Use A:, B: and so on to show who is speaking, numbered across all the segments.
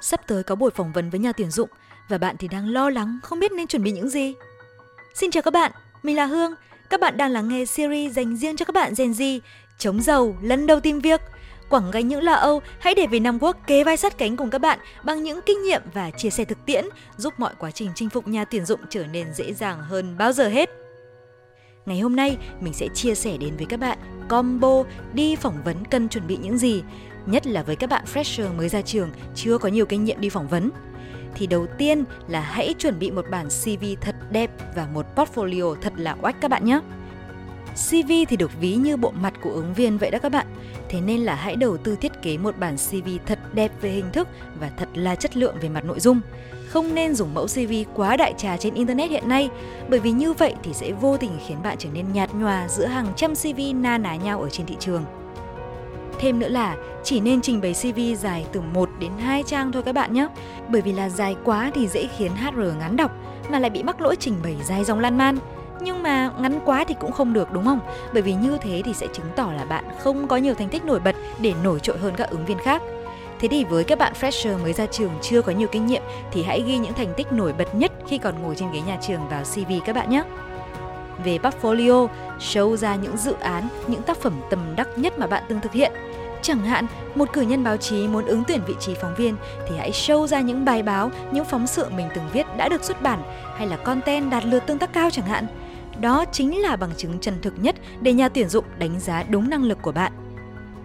A: Sắp tới có buổi phỏng vấn với nhà tuyển dụng và bạn thì đang lo lắng không biết nên chuẩn bị những gì. Xin chào các bạn, mình là Hương. Các bạn đang lắng nghe series dành riêng cho các bạn Gen Z, chống giàu, lần đầu tìm việc. Quảng gánh những lo âu, hãy để Việt Nam Quốc kế vai sát cánh cùng các bạn bằng những kinh nghiệm và chia sẻ thực tiễn, giúp mọi quá trình chinh phục nhà tuyển dụng trở nên dễ dàng hơn bao giờ hết. Ngày hôm nay, mình sẽ chia sẻ đến với các bạn combo đi phỏng vấn cần chuẩn bị những gì, nhất là với các bạn fresher mới ra trường chưa có nhiều kinh nghiệm đi phỏng vấn. Thì đầu tiên là hãy chuẩn bị một bản CV thật đẹp và một portfolio thật là oách các bạn nhé. CV thì được ví như bộ mặt của ứng viên vậy đó các bạn. Thế nên là hãy đầu tư thiết kế một bản CV thật đẹp về hình thức và thật là chất lượng về mặt nội dung. Không nên dùng mẫu CV quá đại trà trên internet hiện nay, bởi vì như vậy thì sẽ vô tình khiến bạn trở nên nhạt nhòa giữa hàng trăm CV na ná nhau ở trên thị trường. Thêm nữa là chỉ nên trình bày CV dài từ 1 đến 2 trang thôi các bạn nhé. Bởi vì là dài quá thì dễ khiến HR ngắn đọc mà lại bị mắc lỗi trình bày dài dòng lan man. Nhưng mà ngắn quá thì cũng không được đúng không? Bởi vì như thế thì sẽ chứng tỏ là bạn không có nhiều thành tích nổi bật để nổi trội hơn các ứng viên khác. Thế thì với các bạn fresher mới ra trường chưa có nhiều kinh nghiệm thì hãy ghi những thành tích nổi bật nhất khi còn ngồi trên ghế nhà trường vào CV các bạn nhé. Về portfolio, show ra những dự án, những tác phẩm tầm đắc nhất mà bạn từng thực hiện. Chẳng hạn, một cử nhân báo chí muốn ứng tuyển vị trí phóng viên thì hãy show ra những bài báo, những phóng sự mình từng viết đã được xuất bản hay là content đạt lượt tương tác cao chẳng hạn. Đó chính là bằng chứng chân thực nhất để nhà tuyển dụng đánh giá đúng năng lực của bạn.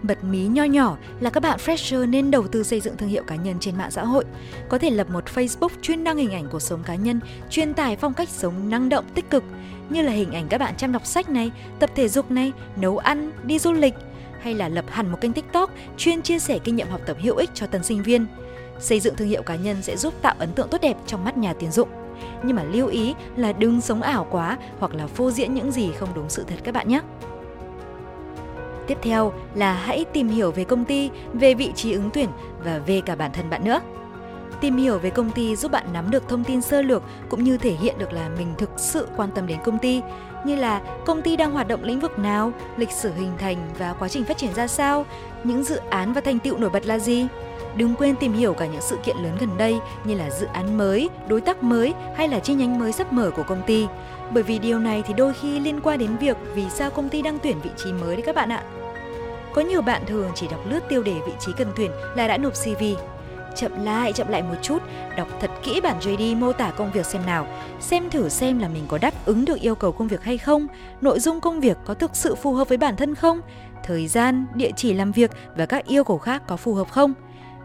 A: Bật mí nho nhỏ là các bạn fresher nên đầu tư xây dựng thương hiệu cá nhân trên mạng xã hội. Có thể lập một Facebook chuyên đăng hình ảnh cuộc sống cá nhân, truyền tải phong cách sống năng động tích cực như là hình ảnh các bạn chăm đọc sách này, tập thể dục này, nấu ăn, đi du lịch hay là lập hẳn một kênh TikTok chuyên chia sẻ kinh nghiệm học tập hữu ích cho tân sinh viên. Xây dựng thương hiệu cá nhân sẽ giúp tạo ấn tượng tốt đẹp trong mắt nhà tuyển dụng. Nhưng mà lưu ý là đừng sống ảo quá hoặc là phô diễn những gì không đúng sự thật các bạn nhé. Tiếp theo là hãy tìm hiểu về công ty, về vị trí ứng tuyển và về cả bản thân bạn nữa. Tìm hiểu về công ty giúp bạn nắm được thông tin sơ lược cũng như thể hiện được là mình thực sự quan tâm đến công ty, như là công ty đang hoạt động lĩnh vực nào, lịch sử hình thành và quá trình phát triển ra sao, những dự án và thành tựu nổi bật là gì. Đừng quên tìm hiểu cả những sự kiện lớn gần đây như là dự án mới, đối tác mới hay là chi nhánh mới sắp mở của công ty. Bởi vì điều này thì đôi khi liên quan đến việc vì sao công ty đang tuyển vị trí mới đấy các bạn ạ. Có nhiều bạn thường chỉ đọc lướt tiêu đề vị trí cần tuyển là đã nộp CV. Chậm lại, chậm lại một chút, đọc thật kỹ bản JD mô tả công việc xem nào, xem thử xem là mình có đáp ứng được yêu cầu công việc hay không, nội dung công việc có thực sự phù hợp với bản thân không, thời gian, địa chỉ làm việc và các yêu cầu khác có phù hợp không.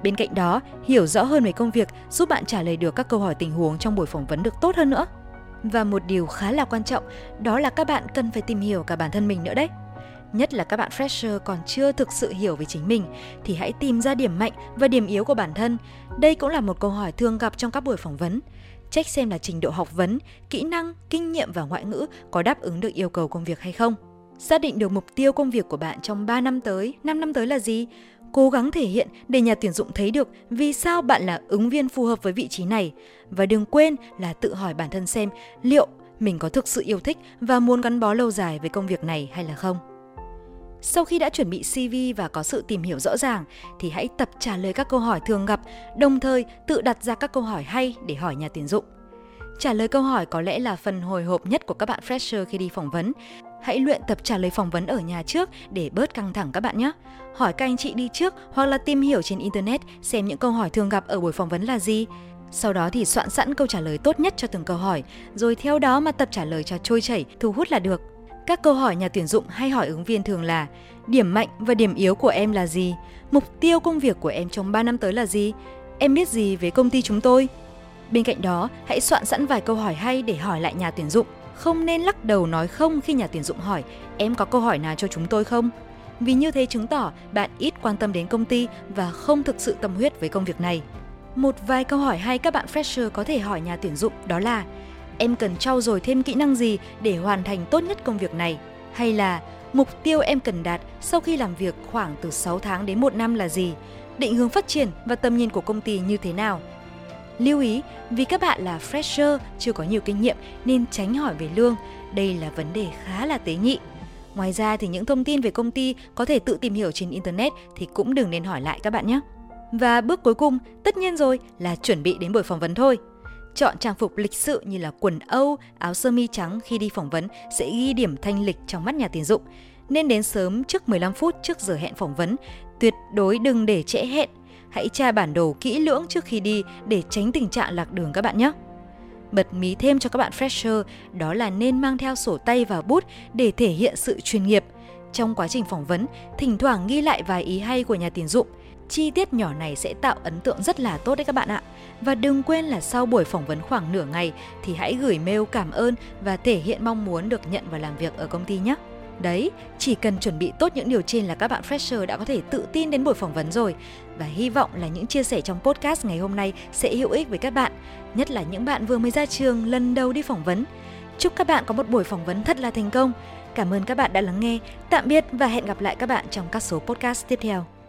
A: Bên cạnh đó, hiểu rõ hơn về công việc giúp bạn trả lời được các câu hỏi tình huống trong buổi phỏng vấn được tốt hơn nữa. Và một điều khá là quan trọng, đó là các bạn cần phải tìm hiểu cả bản thân mình nữa đấy nhất là các bạn fresher còn chưa thực sự hiểu về chính mình thì hãy tìm ra điểm mạnh và điểm yếu của bản thân. Đây cũng là một câu hỏi thường gặp trong các buổi phỏng vấn. Check xem là trình độ học vấn, kỹ năng, kinh nghiệm và ngoại ngữ có đáp ứng được yêu cầu công việc hay không. Xác định được mục tiêu công việc của bạn trong 3 năm tới, 5 năm tới là gì? Cố gắng thể hiện để nhà tuyển dụng thấy được vì sao bạn là ứng viên phù hợp với vị trí này. Và đừng quên là tự hỏi bản thân xem liệu mình có thực sự yêu thích và muốn gắn bó lâu dài với công việc này hay là không. Sau khi đã chuẩn bị CV và có sự tìm hiểu rõ ràng thì hãy tập trả lời các câu hỏi thường gặp, đồng thời tự đặt ra các câu hỏi hay để hỏi nhà tuyển dụng. Trả lời câu hỏi có lẽ là phần hồi hộp nhất của các bạn fresher khi đi phỏng vấn. Hãy luyện tập trả lời phỏng vấn ở nhà trước để bớt căng thẳng các bạn nhé. Hỏi các anh chị đi trước hoặc là tìm hiểu trên internet xem những câu hỏi thường gặp ở buổi phỏng vấn là gì. Sau đó thì soạn sẵn câu trả lời tốt nhất cho từng câu hỏi, rồi theo đó mà tập trả lời cho trôi chảy, thu hút là được. Các câu hỏi nhà tuyển dụng hay hỏi ứng viên thường là điểm mạnh và điểm yếu của em là gì? Mục tiêu công việc của em trong 3 năm tới là gì? Em biết gì về công ty chúng tôi? Bên cạnh đó, hãy soạn sẵn vài câu hỏi hay để hỏi lại nhà tuyển dụng. Không nên lắc đầu nói không khi nhà tuyển dụng hỏi em có câu hỏi nào cho chúng tôi không? Vì như thế chứng tỏ bạn ít quan tâm đến công ty và không thực sự tâm huyết với công việc này. Một vài câu hỏi hay các bạn fresher có thể hỏi nhà tuyển dụng đó là em cần trau dồi thêm kỹ năng gì để hoàn thành tốt nhất công việc này? Hay là mục tiêu em cần đạt sau khi làm việc khoảng từ 6 tháng đến 1 năm là gì? Định hướng phát triển và tầm nhìn của công ty như thế nào? Lưu ý, vì các bạn là fresher, chưa có nhiều kinh nghiệm nên tránh hỏi về lương. Đây là vấn đề khá là tế nhị. Ngoài ra thì những thông tin về công ty có thể tự tìm hiểu trên internet thì cũng đừng nên hỏi lại các bạn nhé. Và bước cuối cùng, tất nhiên rồi là chuẩn bị đến buổi phỏng vấn thôi. Chọn trang phục lịch sự như là quần Âu, áo sơ mi trắng khi đi phỏng vấn sẽ ghi điểm thanh lịch trong mắt nhà tuyển dụng. Nên đến sớm trước 15 phút trước giờ hẹn phỏng vấn, tuyệt đối đừng để trễ hẹn. Hãy tra bản đồ kỹ lưỡng trước khi đi để tránh tình trạng lạc đường các bạn nhé. Bật mí thêm cho các bạn fresher đó là nên mang theo sổ tay và bút để thể hiện sự chuyên nghiệp. Trong quá trình phỏng vấn, thỉnh thoảng ghi lại vài ý hay của nhà tuyển dụng – chi tiết nhỏ này sẽ tạo ấn tượng rất là tốt đấy các bạn ạ. Và đừng quên là sau buổi phỏng vấn khoảng nửa ngày thì hãy gửi mail cảm ơn và thể hiện mong muốn được nhận vào làm việc ở công ty nhé. Đấy, chỉ cần chuẩn bị tốt những điều trên là các bạn fresher đã có thể tự tin đến buổi phỏng vấn rồi. Và hy vọng là những chia sẻ trong podcast ngày hôm nay sẽ hữu ích với các bạn, nhất là những bạn vừa mới ra trường lần đầu đi phỏng vấn. Chúc các bạn có một buổi phỏng vấn thật là thành công. Cảm ơn các bạn đã lắng nghe. Tạm biệt và hẹn gặp lại các bạn trong các số podcast tiếp theo.